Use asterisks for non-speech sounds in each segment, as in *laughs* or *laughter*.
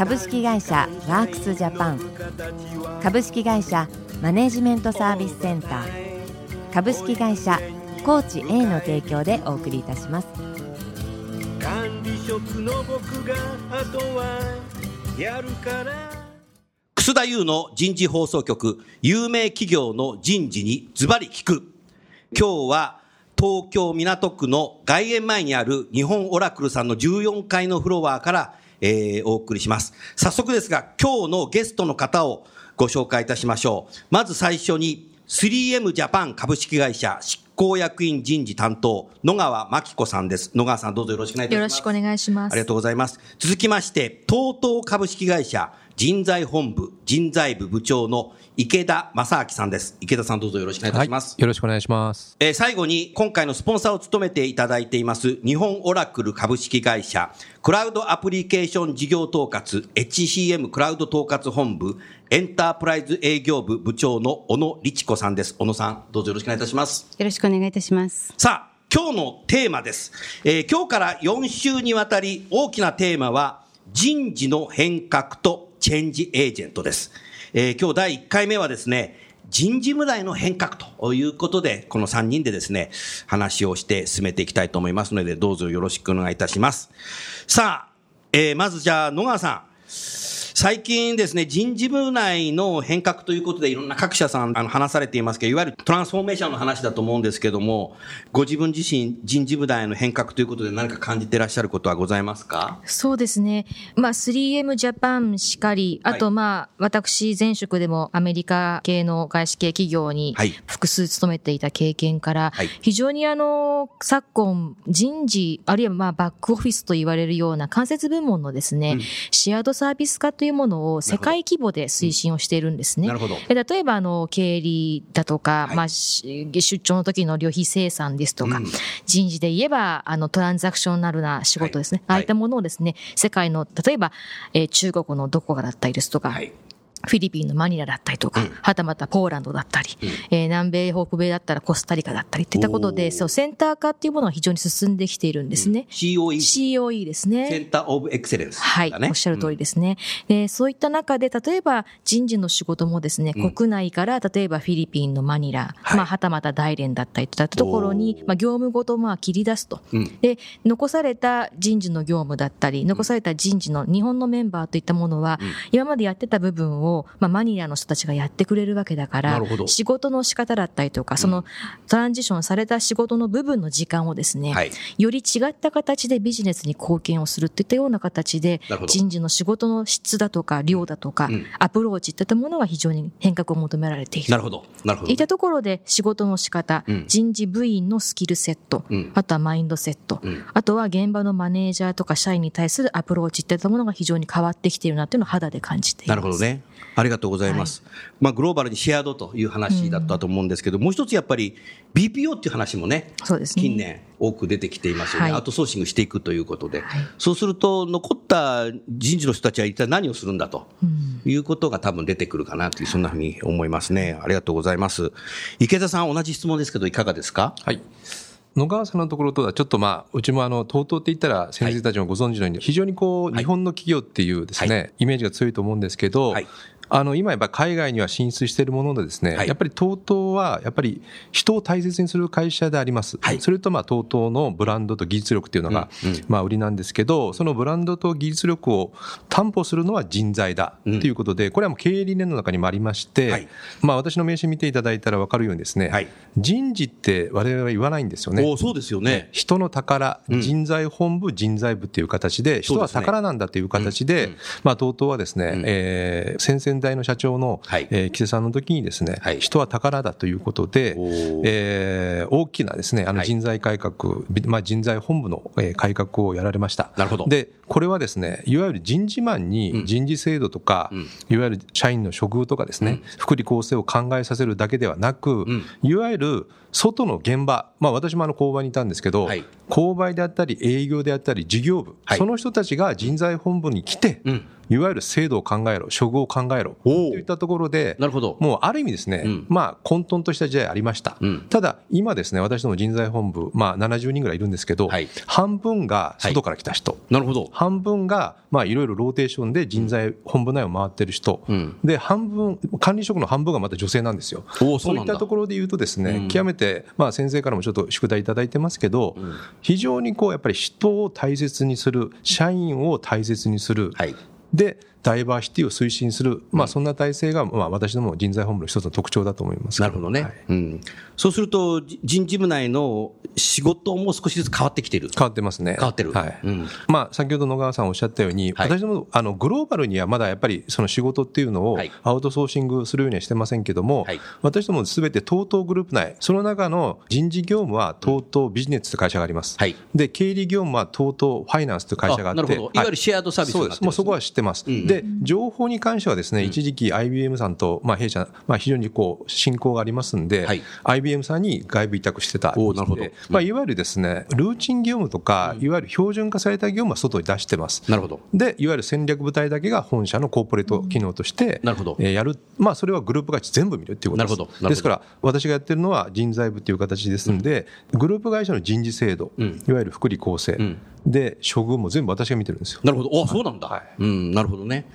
株式会社ワークスジャパン。株式会社マネジメントサービスセンター。株式会社コーチ A の提供でお送りいたします。管理職の僕があとはやるから。楠田優の人事放送局有名企業の人事にズバリ聞く。今日は東京港区の外苑前にある日本オラクルさんの14階のフロアからえー、お送りします。早速ですが、今日のゲストの方をご紹介いたしましょう。まず最初に、3M ジャパン株式会社執行役員人事担当、野川真紀子さんです。野川さんどうぞよろしくお願いします。よろしくお願いします。ありがとうございます。続きまして、TOTO 株式会社人材本部人材部部長の池田正明さんです。池田さんどうぞよろしくお願いいたします。はい、よろしくお願いします。えー、最後に今回のスポンサーを務めていただいています日本オラクル株式会社クラウドアプリケーション事業統括 HCM クラウド統括本部エンタープライズ営業部部長の小野律子さんです。小野さんどうぞよろしくお願いいたします。よろしくお願いいたします。さあ、今日のテーマです。えー、今日から4週にわたり大きなテーマは人事の変革とチェンジエージェントです。えー、今日第1回目はですね、人事無題の変革ということで、この3人でですね、話をして進めていきたいと思いますので、どうぞよろしくお願いいたします。さあ、えー、まずじゃあ、野川さん。最近ですね、人事部内の変革ということでいろんな各社さんあの話されていますけど、いわゆるトランスフォーメーションの話だと思うんですけども、ご自分自身人事部内の変革ということで何か感じていらっしゃることはございますか？そうですね。まあ 3M ジャパンしかり、あとまあ、はい、私前職でもアメリカ系の外資系企業に複数勤めていた経験から、はい、非常にあの、昨今人事、あるいはまあバックオフィスと言われるような間接部門のですね、うん、シェアードサービス化というものを世界規模で推進をしているんですね。なるほど。例えば、あの、経理だとか、はい、まあ、出張の時の旅費生産ですとか、うん、人事で言えば、あの、トランザクションなるな仕事ですね。はい、ああいったものをですね、世界の、例えば、えー、中国のどこかだったりですとか、はいフィリピンのマニラだったりとか、うん、はたまたポーランドだったり、うん、えー、南米、北米だったらコスタリカだったりっていったことで、そう、センター化っていうものは非常に進んできているんですね。うん、COE。COE ですね。センターオブエクセレンス、ね、はい。おっしゃる通りですね。で、そういった中で、例えば人事の仕事もですね、国内から、例えばフィリピンのマニラ、はい、まあ、はたまた大連だったりといったところに、まあ、業務ごとまあ切り出すと。で、残された人事の業務だったり、残された人事の日本のメンバーといったものは、今までやってた部分を、まあ、マニラの人たちがやってくれるわけだから、仕事の仕方だったりとか、そのトランジションされた仕事の部分の時間をですね、はい、より違った形でビジネスに貢献をするっていったような形で、人事の仕事の質だとか量だとか、うん、アプローチっていったものが非常に変革を求められている。なるほど。なるほど。いったところで仕事の仕方、うん、人事部員のスキルセット、うん、あとはマインドセット、あとは現場のマネージャーとか社員に対するアプローチっていったものが非常に変わってきているなっていうのを肌で感じています。なるほどね。ありがとうございます。はい、まあ、グローバルにシェアードという話だったと思うんですけど、うん、もう一つやっぱり BPO っていう話もね、そうですね。近年多く出てきていますよね、はい、アウトソーシングしていくということで、はい、そうすると、残った人事の人たちは一体何をするんだということが多分出てくるかなという、そんなふうに思いますね。ありがとうございます。池田さん、同じ質問ですけど、いかがですか？はい野川さんのところとはちょっとまあ、うちもあの、TOTO って言ったら先生たちもご存知のように、非常にこう、日本の企業っていうですね、イメージが強いと思うんですけど、あの、今やっぱ海外には進出しているものでですね、はい、やっぱり TOTO は、やっぱり人を大切にする会社であります。はい、それとまあ TOTO のブランドと技術力っていうのが、まあ売りなんですけど、そのブランドと技術力を担保するのは人材だということで、これはもう経営理念の中にもありまして、はい、まあ私の名刺見ていただいたら分かるようにですね、人事って我々は言わないんですよね。そうですよね。人の宝、人材本部、人材部っていう形で、人は宝なんだという形で、まあ TOTO はですね、えー、先々先代の社長の、はい、えー、木瀬さんの時にですね、はい、人は宝だということで、えー、大きなですね、あの人材改革、はい、まあ、人材本部の改革をやられました。なるほど。で、これはですね、いわゆる人事マンに人事制度とか、うん、いわゆる社員の処遇とかですね、うん、福利厚生を考えさせるだけではなく、うん、いわゆる外の現場、まあ、私もあの購買にいたんですけど、はい、購買であったり営業であったり事業部、はい、その人たちが人材本部に来て、うん。いわゆる制度を考えろ、処遇を考えろ、といったところで、なるほど。もうある意味ですね、うん、まあ混沌とした時代ありました。うん、ただ、今ですね、私ども人材本部、まあ70人ぐらいいるんですけど、はい、半分が外から来た人、はい、なるほど半分が、まあいろいろローテーションで人材本部内を回ってる人、うん、で、半分、管理職の半分がまた女性なんですよ。そういったところで言うとですね、極めて、まあ先生からもちょっと宿題いただいてますけど、非常にこう、やっぱり人を大切にする、社員を大切にする、はい、で、ダイバーシティを推進する、まあ、そんな体制が、まあ、私ども人材本部の一つの特徴だと思いますなるほどね、はい、うん、そうすると、人事部内の仕事も少しずつ変わってきてる。変わってますね。変わってる。はい。うん、まあ、先ほど野川さんおっしゃったように、はい、私ども、あの、グローバルにはまだやっぱりその仕事っていうのをアウトソーシングするようにはしてませんけども、はい、私どもすべて TOTO グループ内、その中の人事業務は TOTO ビジネスという会社があります。はい、で、経理業務は TOTO ファイナンスという会社があって、いわゆるシェアドサービスそうです。もうそこは知ってます。うん、で、情報に関してはですね、一時期 IBM さんと、まあ、弊社、まあ、非常にこう、親交がありますんで、はい、IBM さんに外部委託してたおなるほど、まあ、いわゆるですね、ルーチン業務とか、いわゆる標準化された業務は外に出してます。なるほど。で、いわゆる戦略部隊だけが本社のコーポレート機能として、なるほど。えやる。まあ、それはグループ会社全部見るっていうことです。なるほど。ですから、私がやってるのは人材部っていう形ですんで、グループ会社の人事制度、いわゆる福利厚生、で、処遇も全部私が見てるんですよ。なるほど。あ、そうなんだ。はい、うん、なるほどね。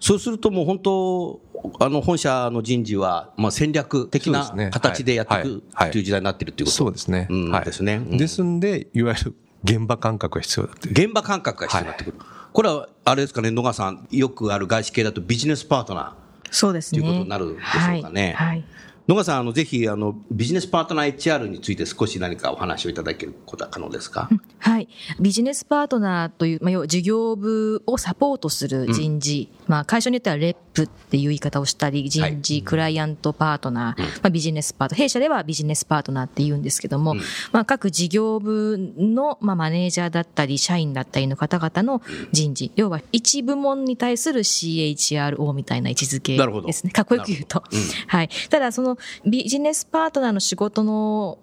そうするともう本当、あの本社の人事は、まあ、戦略的な形でやっていくという時代になっているということそうですね。うんですね。ですんで、いわゆる現場感覚が必要だと現場感覚が必要になってくる。これは、あれですかね、野川さん、よくある外資系だとビジネスパートナー。そうですね。ということになるでしょうかね。はい。はい野川さん、あの、ぜひ、あの、ビジネスパートナー HR について少し何かお話をいただけることは可能ですか、はい。ビジネスパートナーという、まあ、要は事業部をサポートする人事、うん、まあ、会社によってはレップっていう言い方をしたり、人事、はい、クライアントパートナー、うん、まあ、ビジネスパート、弊社ではビジネスパートナーって言うんですけども、うん、まあ、各事業部の、まあ、マネージャーだったり、社員だったりの方々の人事、要は一部門に対する CHRO みたいな位置づけですね。かっこよく言うと。はい。ただ、そのビジネススパートナーの仕事の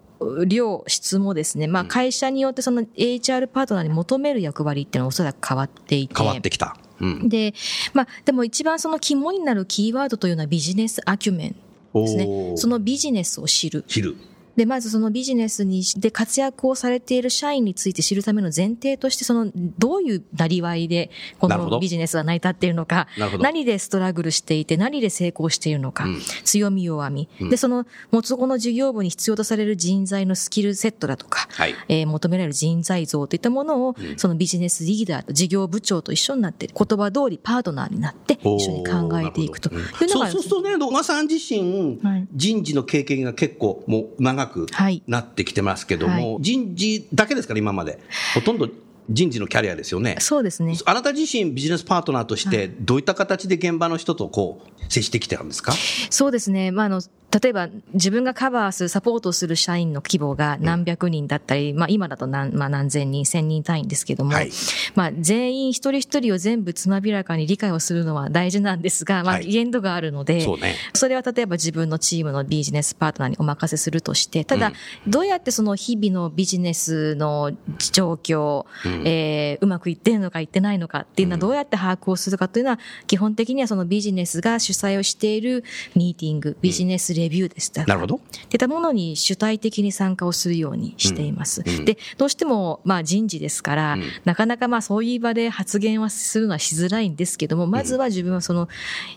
量、質もですね、まあ会社によってその HR パートナーに求める役割っていうのはおそらく変わっていて。変わってきた。うん、で、まあでも一番その肝になるキーワードというのはビジネスアキュメンですね。そのビジネスを知る。知る。で、まずそのビジネスにで活躍をされている社員について知るための前提として、その、どういうなりわいで、このビジネスは成り立っているのか、何でストラグルしていて、何で成功しているのか、うん、強み弱み、うん、で、その、もつこの事業部に必要とされる人材のスキルセットだとか、はい、えー、求められる人材像といったものを、うん、そのビジネスリーダーと事業部長と一緒になって、言葉通りパートナーになって、一緒に考えていくと。いうのが、そうするとね、野賀さん自身、はい、人事の経験が結構もう長くなってきてますけども、はい、人事だけですから、今まで。ほとんど人事のキャリアですよね。そうですね。あなた自身ビジネスパートナーとして、どういった形で現場の人とこう、接してきてるんですか？そうですね。まあ、あの、例えば自分がカバーする、サポートする社員の規模が何百人だったり、うん、まあ今だと何,、まあ、何千人、千人単位ですけども、はい、まあ全員一人一人を全部つまびらかに理解をするのは大事なんですが、まあ限度があるので、はい、そね、それは例えば自分のチームのビジネスパートナーにお任せするとして、ただ、どうやってその日々のビジネスの状況、うん、えー、うまくいってるのかいってないのかっていうのはどうやって把握をするかというのは、基本的にはそのビジネスが主催をしているミーティング、ビジネスレビューですなるほど。っていったものに主体的に参加をするようにしています。うんうん、で、どうしても、まあ人事ですから、うん、なかなかまあそういう場で発言はするのはしづらいんですけども、まずは自分はその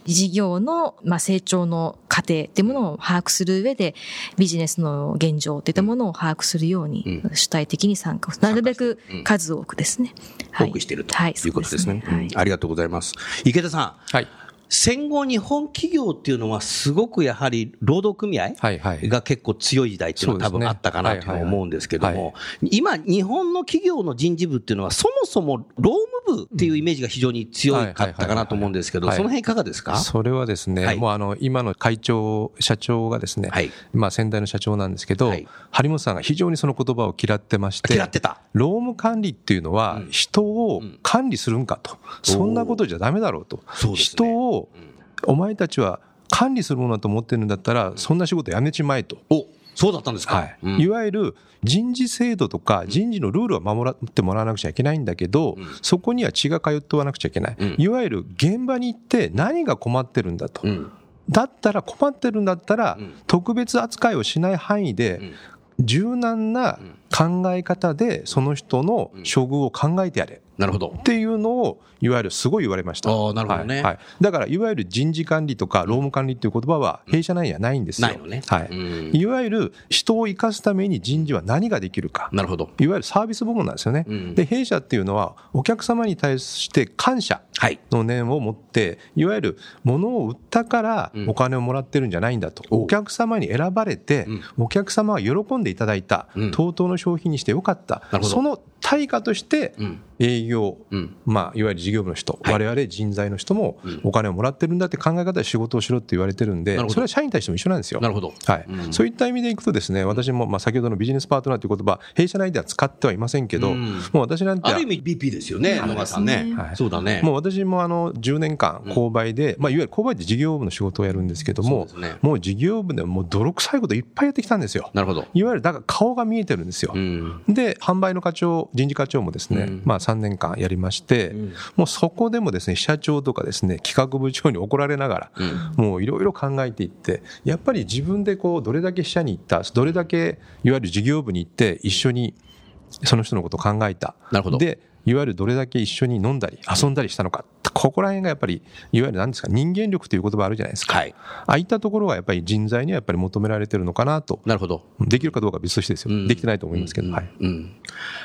事業の、まあ、成長の過程っていうものを把握する上で、ビジネスの現状っていったものを把握するように、主体的に参加を、なるべく数多くですね。多くしているということですね。はい、ありがとうございます。池田さん。はい。戦後日本企業っていうのはすごくやはり労働組合が結構強い時代っていうのは多分あったかなと思うんですけども、今日本の企業の人事部っていうのはそもそも労務っていうイメージが非常に強かったかなと思うんですけど、その辺いかがですか？それはですね、はい、もうあの、今の会長、社長がですね、はい、まあ先代の社長なんですけど、はい、張本さんが非常にその言葉を嫌ってまして、嫌ってた。労務管理っていうのは、人を管理するんかと、うん、そんなことじゃダメだろうと。うね、人を、お前たちは管理するものだと思ってるんだったら、そんな仕事やめちまえと。おそうだったんですか、はい。うん、いわゆる人事制度とか人事のルールは守ってもらわなくちゃいけないんだけど、うん、そこには血が通っておわなくちゃいけない、うん、いわゆる現場に行って何が困ってるんだと、だったら困ってるんだったら、特別扱いをしない範囲で、柔軟な考え方でその人の処遇を考えてやれ。なるほど。っていうのを、いわゆるすごい言われました。ああ、なるほどね、はい、はい。だから、いわゆる人事管理とか労務管理っていう言葉は弊社内にはないんですよ。ないのね。はい。いわゆる人を生かすために人事は何ができるか。なるほど。いわゆるサービス部門なんですよね。うん、で、弊社っていうのは、お客様に対して感謝の念を持って、い、わゆる物を売ったからお金をもらってるんじゃないんだと。うん、お客様に選ばれて、お客様は喜んでいただいた、とうとうの商品にしてよかった。その対価として、営業、うん、まあ、いわゆる事業部の人、はい、我々人材の人もお金をもらってるんだって考え方で仕事をしろって言われてるんで、それは社員に対しても一緒なんですよ。なるほど。はい。うん、そういった意味でいくとですね、私も、まあ、先ほどのビジネスパートナーという言葉、弊社内では使ってはいませんけど、うん、もう私なんて。ある意味 BP ですよね、野川さんね。はい。そうだね。もう私もあの、10年間、購買で、まあ、いわゆる購買って事業部の仕事をやるんですけども、ね、もう事業部でもう泥臭いこといっぱいやってきたんですよ。なるほど。いわゆる、だから顔が見えてるんですよ。で、販売の課長、人事課長もですね、まあ、3年間やりまして、うん、もうそこでもですね、社長とかですね、企画部長に怒られながら、うん、もういろいろ考えていって、やっぱり自分でこう、どれだけ社に行った、どれだけいわゆる事業部に行って、一緒にその人のことを考えた。なるほど。で、いわゆるどれだけ一緒に飲んだり遊んだりしたのか、ここら辺がやっぱり、いわゆる何ですか、人間力という言葉あるじゃないですか。はい。ああいったところがやっぱり人材にはやっぱり求められてるのかなと。なるほど。できるかどうか別としてですよ。うん、できてないと思いますけど、うん、はい。うん。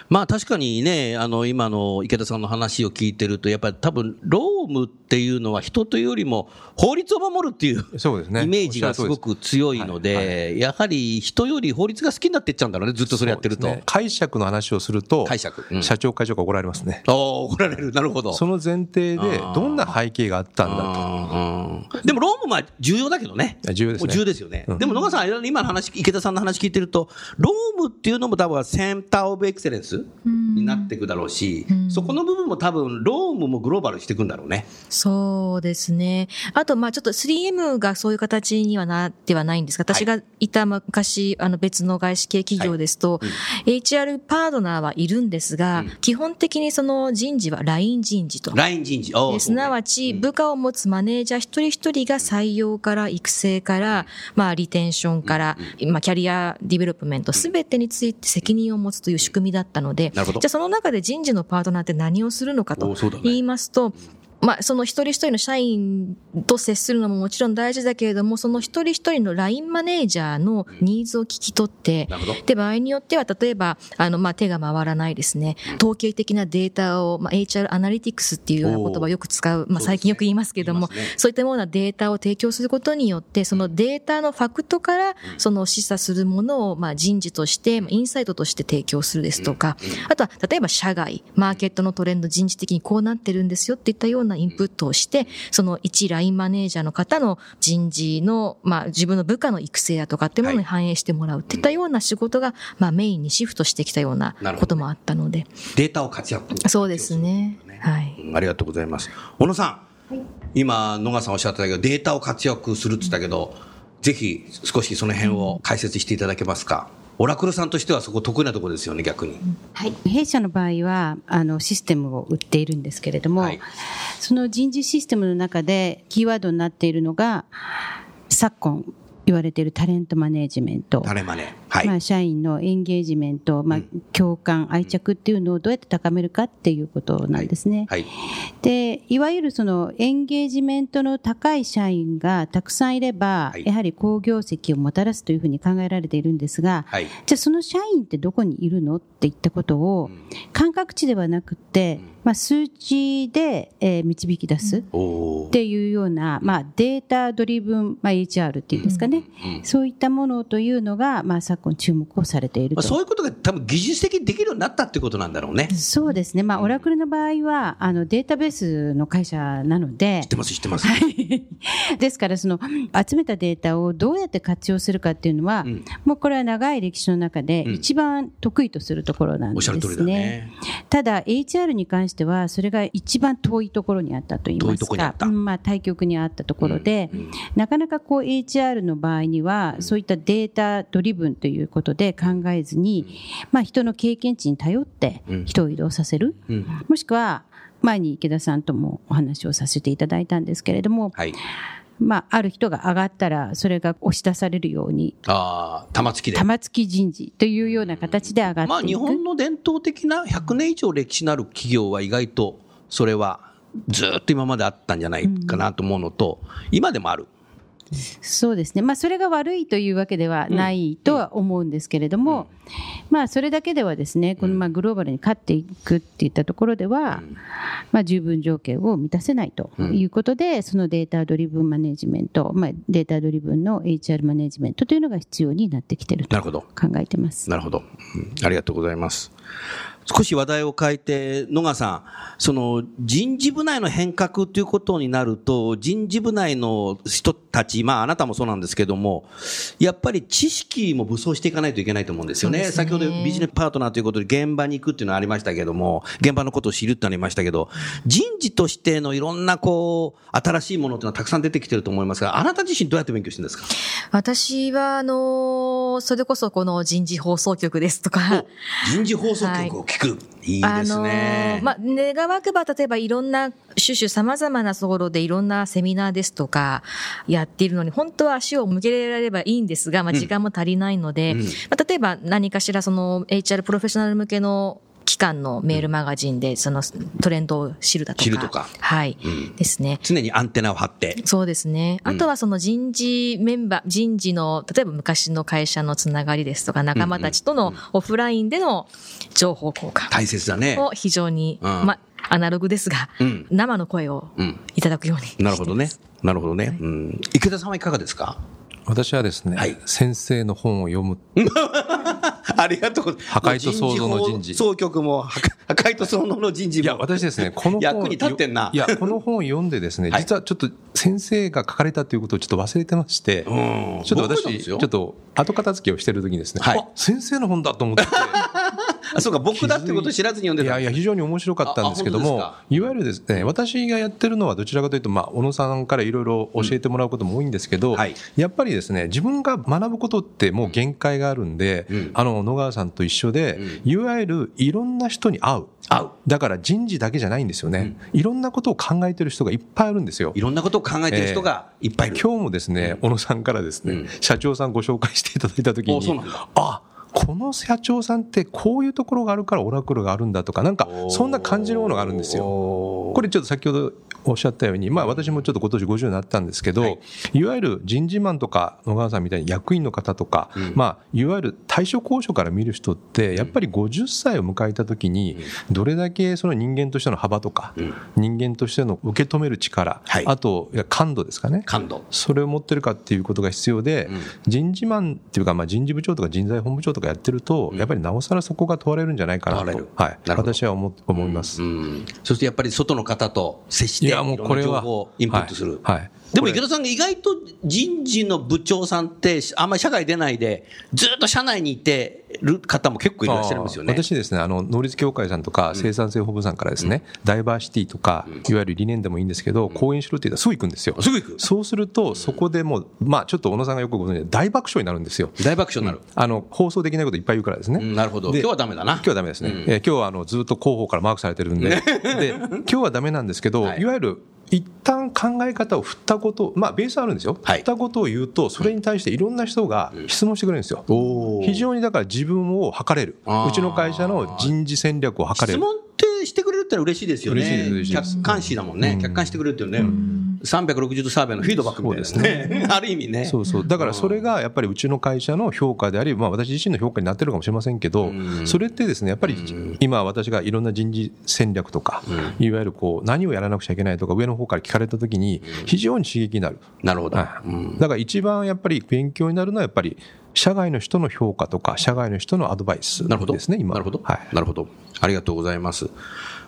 まあ確かにね、あの、今の池田さんの話を聞いてると、やっぱり多分、労務っていうのは人というよりも、法律を守るっていうそうですね。イメージがすごく強いので、はいはい、やはり人より法律が好きになっていっちゃうんだろうね、ずっとそれやってると。ね、解釈の話をすると、解釈。うん、社長会長が怒られますね。ああ、怒られる。なるほど。その前提で、どんな背景があったんだと。でも、労務は重要だけどね。重要ですね。重要ですよね。うん、でも、野川さん、今の話、池田さんの話聞いてると、労務っていうのも多分センターオブエクセレンスになっていくだろうし、そこの部分も多分、労務もグローバルしていくんだろうね。そうですね。あと、まあちょっと 3M がそういう形にはなってはないんですが、私がいた昔、あの別の外資系企業ですと、はいうん、HR パートナーはいるんですが、うん、基本的にその人事は LINE 人事と。LINE 人事。すなわち、部下を持つマネージャー一人一人が採用から育成から、まあリテンションから、まあ career development すべてについて責任を持つという仕組みだったので、じゃあその中で人事のパートナーって何をするのかと言いますと、まあ、その一人一人の社員と接するのももちろん大事だけれども、その一人一人の LINE マネージャーのニーズを聞き取って、で、場合によっては、例えば、あの、まあ、手が回らないですね、統計的なデータを、まあ、HR アナリティクスっていうような言葉をよく使う、まあ、最近よく言いますけれども、そうね、そういったようなデータを提供することによって、そのデータのファクトから、その示唆するものを、まあ、人事として、インサイトとして提供するですとか、あとは、例えば社外、マーケットのトレンド人事的にこうなってるんですよっていったようなインプットをして、その一ラインマネージャーの方の人事の、まあ自分の部下の育成やとかっていうものに反映してもらうっていったような仕事が、まあメインにシフトしてきたようなこともあったので。ね、データを活躍。そうですね。はい、ありがとうございます。小野さん。はい、今、野川さんおっしゃってたけど、データを活躍するって言ったけど、ぜひ少しその辺を解説していただけますか？オラクルさんとしてはそこ得意なところですよね、逆に。はい。弊社の場合は、あの、システムを売っているんですけれども、はい、その人事システムの中でキーワードになっているのが、昨今、言われているタレントマネジメント。タレマネ。はい。まあ、社員のエンゲージメント、まあ、共感、愛着っていうのをどうやって高めるかっていうことなんですね。はい。で、いわゆるそのエンゲージメントの高い社員がたくさんいれば、はい、やはり好業績をもたらすというふうに考えられているんですが、はい。じゃあその社員ってどこにいるのっていったことを、感覚値ではなくて、まあ、数値で、えー、導き出すっていうような、まあ、データドリブン、まあ、HR っていうんですかね、そういったものというのが、まあ、昨昨今注目をされていると。そういうことが多分技術的にできるようになったってことなんだろうね。そうですね。まあ、オラクルの場合は、あの、データベースの会社なので。知ってます、知ってます。*laughs* ですから、その、集めたデータをどうやって活用するかっていうのは、うん、もうこれは長い歴史の中で一番得意とするところなんですね。うん、ねただ、HR に関しては、それが一番遠いところにあったと言いますか、まあ、対局にあったところで、うんなかなかこう HR の場合には、そういったデータドリブンということで考えずに、まあ、人の経験値に頼って人を移動させる、もしくは前に池田さんともお話をさせていただいたんですけれども、はいまあ、ある人が上がったら、それが押し出されるように。ああ、玉突きで。玉突き人事というような形で上がっていく。まあ、日本の伝統的な100年以上歴史のある企業は意外と、それはずっと今まであったんじゃないかなと思うのと、うん、今でもある。そうですね、まあ、それが悪いというわけではないとは思うんですけれども、まあ、それだけではですねこのまあグローバルに勝っていくっていったところでは、まあ、十分条件を満たせないということで、そのデータドリブンマネジメント、まあ、データドリブンの HR マネジメントというのが必要になってきていると考えてます。なるほど、うん、ありがとうございます。少し話題を変えて、野川さん、その人事部内の変革ということになると、人事部内の人たち、まああなたもそうなんですけども、やっぱり知識も武装していかないといけないと思うんですよね。ね。先ほどビジネスパートナーということで現場に行くっていうのはありましたけども、現場のことを知るってありましたけど、人事としてのいろんなこう、新しいものっていうのはたくさん出てきてると思いますが、あなた自身どうやって勉強してるんですか？私は、あの、それこそこの人事放送局ですとか。人事放送局を聞く。はいいいですね。あのまあ、願わくば、例えばいろんな、種々様々なところでいろんなセミナーですとか、やっているのに、本当は足を向けられればいいんですが、まあ、時間も足りないので、うんうん、まあ、例えば何かしらその HR プロフェッショナル向けの機関のメールマガジンで、そのトレンドを知るだとか。知るとか。はい。うん、ですね。常にアンテナを張って。そうですね。あとはその人事メンバー、人事の、例えば昔の会社のつながりですとか、仲間たちとのオフラインでの情報交換。大切だね。を非常に、うん、ま、アナログですが、うん、生の声をいただくように、なるほどね。なるほどね。うん、池田さんはいかがですか？私はですね、はい、先生の本を読む。*laughs* ありがとうございます。破壊と創造の人事。総局も *laughs* 破壊と創造の人事も。いや、私ですね、この本。*laughs* 役に立ってんな。いや、この本を読んでですね、実はちょっと先生が書かれたということをちょっと忘れてまして、ちょっと私、ちょっと後片付けをしてる時にですね、はい、先生の本だと思って。あそうか、僕だってこと知らずに読んでた。いやいや、非常に面白かったんですけども、いわゆるですね、私がやってるのはどちらかというと、まあ、小野さんからいろいろ教えてもらうことも多いんですけど、うん。はい、やっぱりですね、自分が学ぶことってもう限界があるんで、うん、あの、野川さんと一緒で、うん、いわゆるいろんな人に会う。会う。だから人事だけじゃないんですよね。いろんなことを考えてる人がいっぱいあるんですよ。いろんなことを考えてる人がいっぱいいる。えー、今日もですね、小野さんからですね、社長さんご紹介していただいたときに、あ、この社長さんってこういうところがあるからオラクルがあるんだとか、なんかそんな感じるものがあるんですよ。これちょっと先ほどおっしゃったように、まあ私もちょっと今年50になったんですけど、はい、いわゆる人事マンとか野川さんみたいに役員の方とか、うん、まあいわゆる対処交渉から見る人って、やっぱり50歳を迎えた時に、どれだけその人間としての幅とか、うん、人間としての受け止める力、はい、あと感度ですかね。感度。それを持ってるかっていうことが必要で、うん、人事マンっていうか、まあ人事部長とか人材本部長とかやってると、やっぱりなおさらそこが問われるんじゃないかなと、はい、私は思思います、そしてやっぱり外の方と接して、いやもうこれはをインプットする。はい、はいでも池田さんが意外と人事の部長さんってあんまり社会出ないでずっと社内にいてる方も結構いらっしゃるんですよね。私ですね、あの、能率協会さんとか生産性本部さんからですね、うん、ダイバーシティとか、いわゆる理念でもいいんですけど、講演しろって言ったらすぐ行くんですよ。すぐ行くそうすると、そこでもう、まあちょっと小野さんがよくご存知で大爆笑になるんですよ。大爆笑になる。あの、放送できないこといっぱい言うからですね。なるほど。今日はダメだな。今日はダメですね。え今日はあの、ずっと広報からマークされてるんで、*laughs* で、今日はダメなんですけど、いわゆる一旦考え方を振ったこと、まあ、ベースあるんですよ、はい、振ったことを言うと、それに対していろんな人が質問してくれるんですよ。うん、非常にだから自分を測れる、うちの会社の人事戦略を測れる。質問ってしてくれるって嬉しいですよね。客観視だもんね。客観してくれるっていうね。360度サーベイのフィードバックみたいですね。*laughs* ある意味ね。そうそう。だからそれがやっぱりうちの会社の評価であり、まあ私自身の評価になってるかもしれませんけど、それってですね、やっぱり今私がいろんな人事戦略とか、いわゆるこう、何をやらなくちゃいけないとか上の方から聞かれたときに、非常に刺激になる。なるほど。だから一番やっぱり勉強になるのはやっぱり、社外の人の評価とか、社外の人のアドバイスですね、今。なるほど。はい。なるほど。ありがとうございます。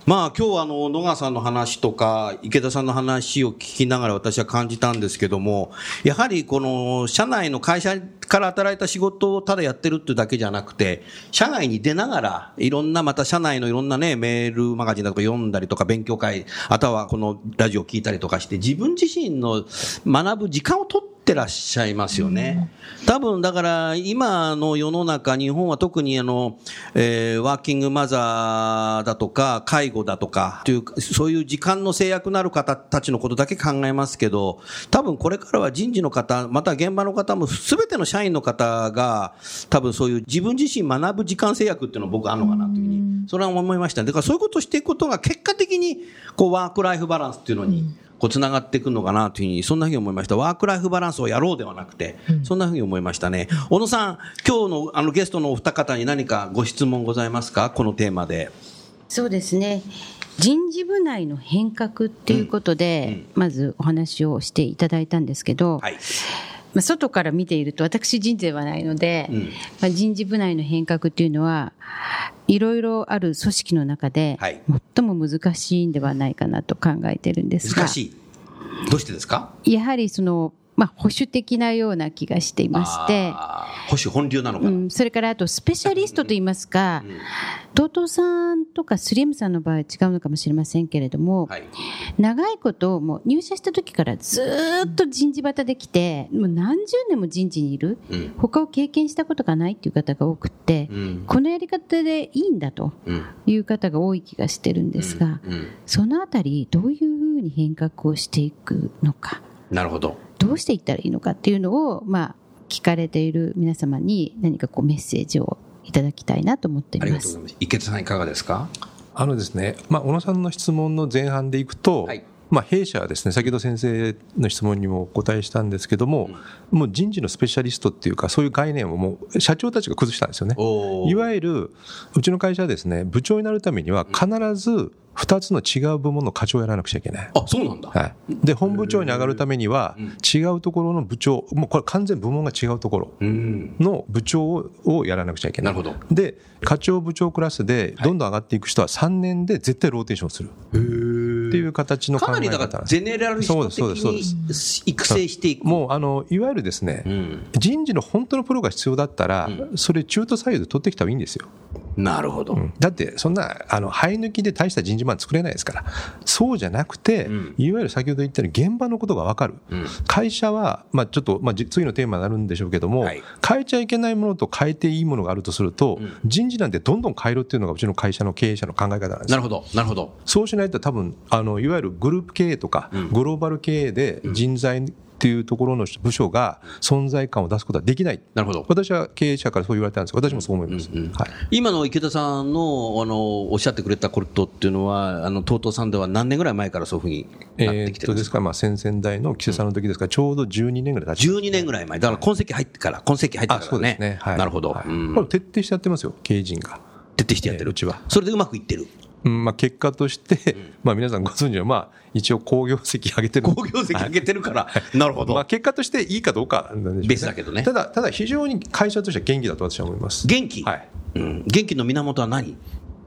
まあ今日はあの野川さんの話とか池田さんの話を聞きながら私は感じたんですけどもやはりこの社内の会社から働いた仕事をただやってるってだけじゃなくて社外に出ながらいろんなまた社内のいろんなねメールマガジンだとか読んだりとか勉強会あとはこのラジオを聞いたりとかして自分自身の学ぶ時間を取ってってらっしゃいますよね。多分だから今の世の中日本は特にあの、えー、ワーキングマザーだとか介護だとかというそういう時間の制約のある方たちのことだけ考えますけど多分これからは人事の方また現場の方も全ての社員の方が多分そういう自分自身学ぶ時間制約っていうのは僕あるのかなというふうにそれは思いましただからそういうことをしていくことが結果的にこうワークライフバランスっていうのに、こうつながっていくのかなというふうにそんなふうに思いました。ワークライフバランスをやろうではなくて、そんなふうに思いましたね。小野さん今日のあのゲストのお二方に何かご質問ございますか？このテーマで。そうですね。人事部内の変革っていうことで、まずお話をしていただいたんですけど、はいまあ、外から見ていると私人事ではないので、うん、まあ、人事部内の変革っていうのはいろいろある組織の中で最も難しいんではないかなと考えてるんですが、難しい。どうしてですか？やはりそのまあ、保守的なような気がしていまして、保守本流なのかな、うん、それからあとスペシャリストといいますか、うん、TOTO さんとかスリムさんの場合は違うのかもしれませんけれども、はい、長いこともう入社した時からずっと人事旗できて、もう何十年も人事にいる、うん、他を経験したことがないっていう方が多くて、うん、このやり方でいいんだという方が多い気がしてるんですが、そのあたりどういうふうに変革をしていくのか。なるほど。どうしていったらいいのかっていうのを、まあ、聞かれている皆様に何かこうメッセージをいただきたいなと思っています。池田さんいかがですか？あのですね、まあ、小野さんの質問の前半でいくと、はい、まあ、弊社はですね、先ほど先生の質問にもお答えしたんですけども、うん、もう人事のスペシャリストっていうか、そういう概念をもう社長たちが崩したんですよね。いわゆる、うちの会社はですね、部長になるためには必ず2つの違う部門の課長をやらなくちゃいけない。あ、そうなんだ。はい。で、本部長に上がるためには、違うところの部長、もうこれ完全部門が違うところの部長をやらなくちゃいけない。なるほど。で、課長部長クラスでどんどん上がっていく人は3年で絶対ローテーションする。っていう形のかなりだからゼネラルシ的に育成していく。もう、あの、いわゆるですね、うん、人事の本当のプロが必要だったら、うん、それ中途採用で取ってきた方がいいんですよ。なるほど。うん、だって、そんな、あの、生え抜きで大した人事マン作れないですから。そうじゃなくて、いわゆる先ほど言ったように現場のことが分かる。会社は、まあちょっと、まあ次のテーマになるんでしょうけども、はい、変えちゃいけないものと変えていいものがあるとすると、人事なんてどんどん変えるっていうのがうちの会社の経営者の考え方なんですなるほど、なるほど。そうしないと多分、あの、いわゆるグループ経営とか、グローバル経営で人材っていうところの部署が存在感を出すことはできない。なるほど。私は経営者からそう言われたんです私もそう思います。はい、今の池田さんの、あの、おっしゃってくれたことっていうのは、あの、TOTO さんでは何年ぐらい前からそういうふうになってきてるんですか、えー、ですかまあ、先々代の岸田さんの時ですから、ちょうど12年ぐらい経ち12年ぐらい前。だから、今世紀入ってから、今世紀入ってからね。そうですね。はい、なるほど。はい、これ徹底してやってますよ、経営陣が。徹底してやってる、うちは。それでうまくいってる。うんまあ、結果として、まあ、皆さんご存知の、まあ、一応、好業績上げてる。好業績上げてるから、はい、なるほど。まあ、結果としていいかどうかなんでしょう、ね、別だけどね。ただ、ただ、非常に会社としては元気だと私は思います。元気？はい。うん、元気の源は何？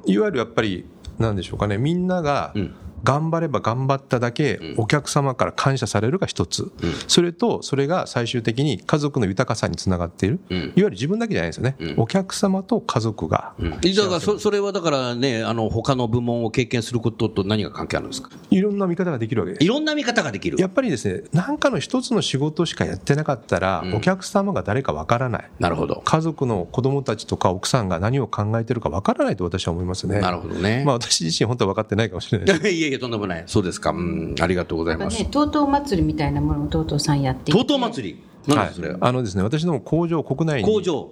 いわゆるやっぱり、なんでしょうかね、みんなが、うん頑張れば頑張っただけお客様から感謝されるが一つ、それとそれが最終的に家族の豊かさにつながっている、いわゆる自分だけじゃないですよね、お客様と家族が、だからそそれはだからねあの他の部門を経験することと何が関係あるんですか？いろんな見方ができるわけです。いろんな見方ができる。やっぱりですね何かの一つの仕事しかやってなかったら、お客様が誰かわからない。なるほど。家族の子供たちとか奥さんが何を考えてるかわからないと私は思いますね。なるほどね。まあ私自身本当は分かってないかもしれない *laughs* いやいやとんでもないそうですか。うん、ありがとうございます。ね、とうとう祭りみたいなものをとうとうさんやっていて。とうとう祭り何それ、はい、あのですね、私ども工場、国内に。工場。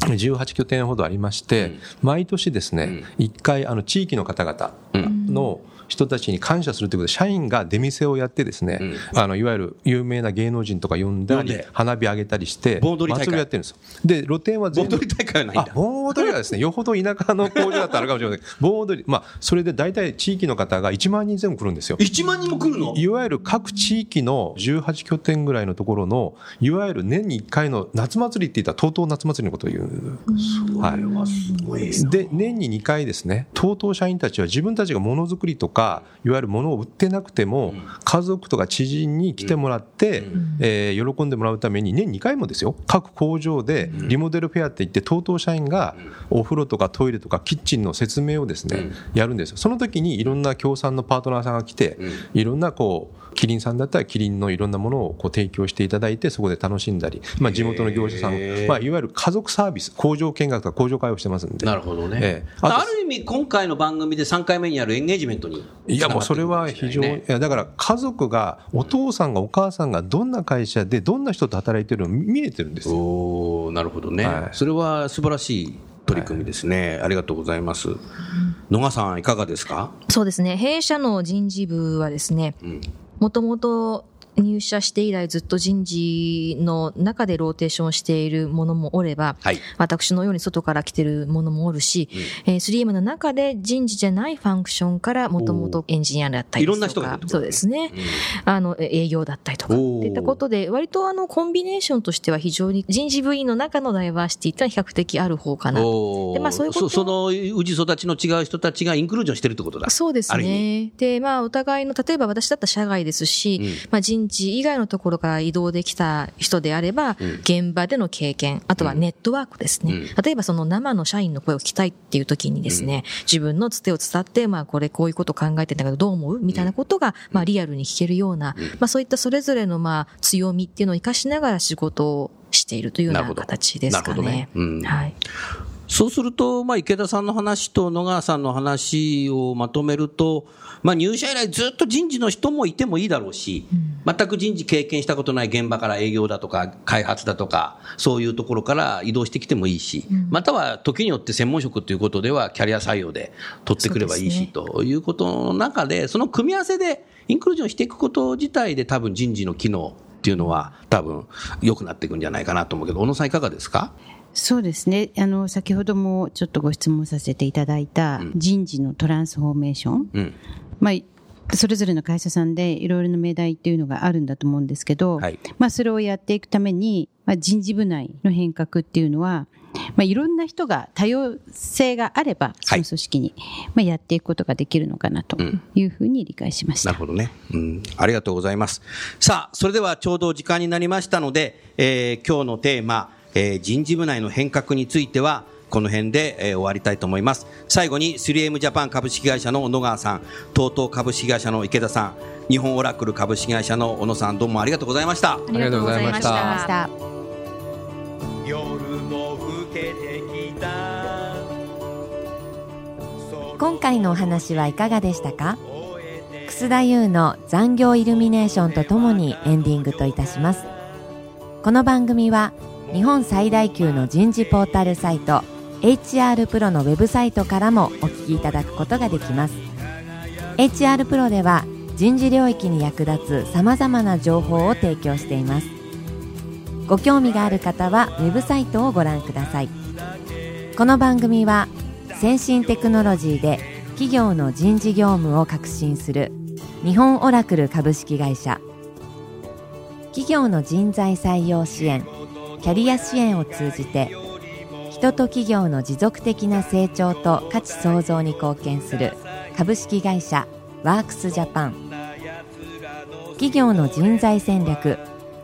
18拠点ほどありまして、うん、毎年ですね、うん、1回あの地域の方々の、うん人たちに感謝するということで社員が出店をやってですね、うん、あのいわゆる有名な芸能人とか呼んだり花火上げたりして祭りをやってるんですよ。で露店は全部盆踊り大会はないんだ。盆踊りはですね *laughs* よほど田舎の工場だったらあるかもしれない。盆踊りまあそれで大体地域の方が1万人前後来るんですよ。1万人も来るの？いわゆる各地域の18拠点ぐらいのところのいわゆる年に1回の夏祭りって言ったら TOTO 夏祭りのことを言う、はい、で年に2回ですね TOTO 社員たちは自分たちがものづくりとかいわゆるものを売ってなくても、家族とか知人に来てもらって、えー、喜んでもらうために年2回もですよ。各工場でリモデルフェアって言って TOTO 社員がお風呂とかトイレとかキッチンの説明をですね、やるんですよ。その時にいろんな協賛のパートナーさんが来て、いろんなこうキリンさんだったらキリンのいろんなものをこう提供していただいてそこで楽しんだり、まあ、地元の業者さん、まあ、いわゆる家族サービス工場見学とか工場会をしてますんで。なるほどね、えー、ある意味今回の番組で3回目にあるエンゲージメントに。いやもうそれは非常に、いやだから家族がお父さんがお母さんがどんな会社でどんな人と働いてるの見えてるんですよ。おなるほどね、はい、それは素晴らしい取り組みですね、はい、ありがとうございます。野川さんいかがですか？そうですね。弊社の人事部はですね、もともと入社して以来ずっと人事の中でローテーションしているものもおれば、はい、私のように外から来てるものもおるし、うん、えー、3M の中で人事じゃない function からもともとエンジニアだったりとか、いろんな人がそうですね、うん、あの、営業だったりとか、っていったことで、割とあの、コンビネーションとしては非常に人事部員の中のダイバーシティってのは比較的ある方かなで、まあそういうことその、氏育ちの違う人たちがインクルージョンしてるってことだ。そうですね。で、まあお互いの、例えば私だったら社外ですし、うん、まあ人事以外のところから移動できた人であれば、うん、現場での経験、あとはネットワークですね。うん、例えばその生の社員の声を聞きたいっていう時にですね、自分のつてを伝って、まあこれこういうこと考えてんだけどどう思う？みたいなことが、まあリアルに聞けるような、まあそういったそれぞれのまあ強みっていうのを活かしながら仕事をしているというような形ですかね。ね。はい。そうすると、まあ、池田さんの話と野川さんの話をまとめると、まあ、入社以来ずっと人事の人もいてもいいだろうし、全く人事経験したことない現場から営業だとか開発だとか、そういうところから移動してきてもいいし、または時によって専門職ということではキャリア採用で取ってくればいいし、ということの中で、その組み合わせでインクルージョンしていくこと自体で多分人事の機能っていうのは多分良くなっていくんじゃないかなと思うけど、小野さんいかがですか？そうですね。あの、先ほどもちょっとご質問させていただいた人事のトランスフォーメーション。うん、まあ、それぞれの会社さんでいろいろな命題っていうのがあるんだと思うんですけど、はい、まあ、それをやっていくために、まあ、人事部内の変革っていうのは、まあ、いろんな人が多様性があれば、その組織に、まあ、やっていくことができるのかなというふうに理解しました。なるほどね。うん。ありがとうございます。さあ、それではちょうど時間になりましたので、えー、今日のテーマ、えー、人事部内の変革については、この辺で、えー、終わりたいと思います。最後に 3M ジャパン株式会社の野川さん、TOTO 株式会社の池田さん、日本オラクル株式会社の小野さん、どうもありがとうございました。ありがとうございました。夜も更けてきた今回のお話はいかがでしたか？楠田優の残業イルミネーションとともにエンディングといたします。この番組は日本最大級の人事ポータルサイト HR プロのウェブサイトからもお聞きいただくことができます。HR プロでは人事領域に役立つ様々な情報を提供しています。ご興味がある方はウェブサイトをご覧ください。この番組は先進テクノロジーで企業の人事業務を革新する日本オラクル株式会社。企業の人材採用支援キャリア支援を通じて人と企業の持続的な成長と価値創造に貢献する株式会社ワークスジャパン。企業の人材戦略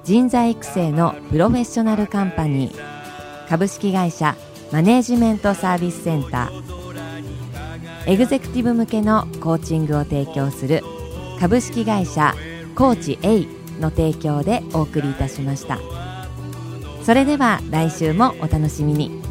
人材育成のプロフェッショナルカンパニー。株式会社マネージメントサービスセンター。エグゼクティブ向けのコーチングを提供する株式会社コーチ A の提供でお送りいたしました。それでは来週もお楽しみに。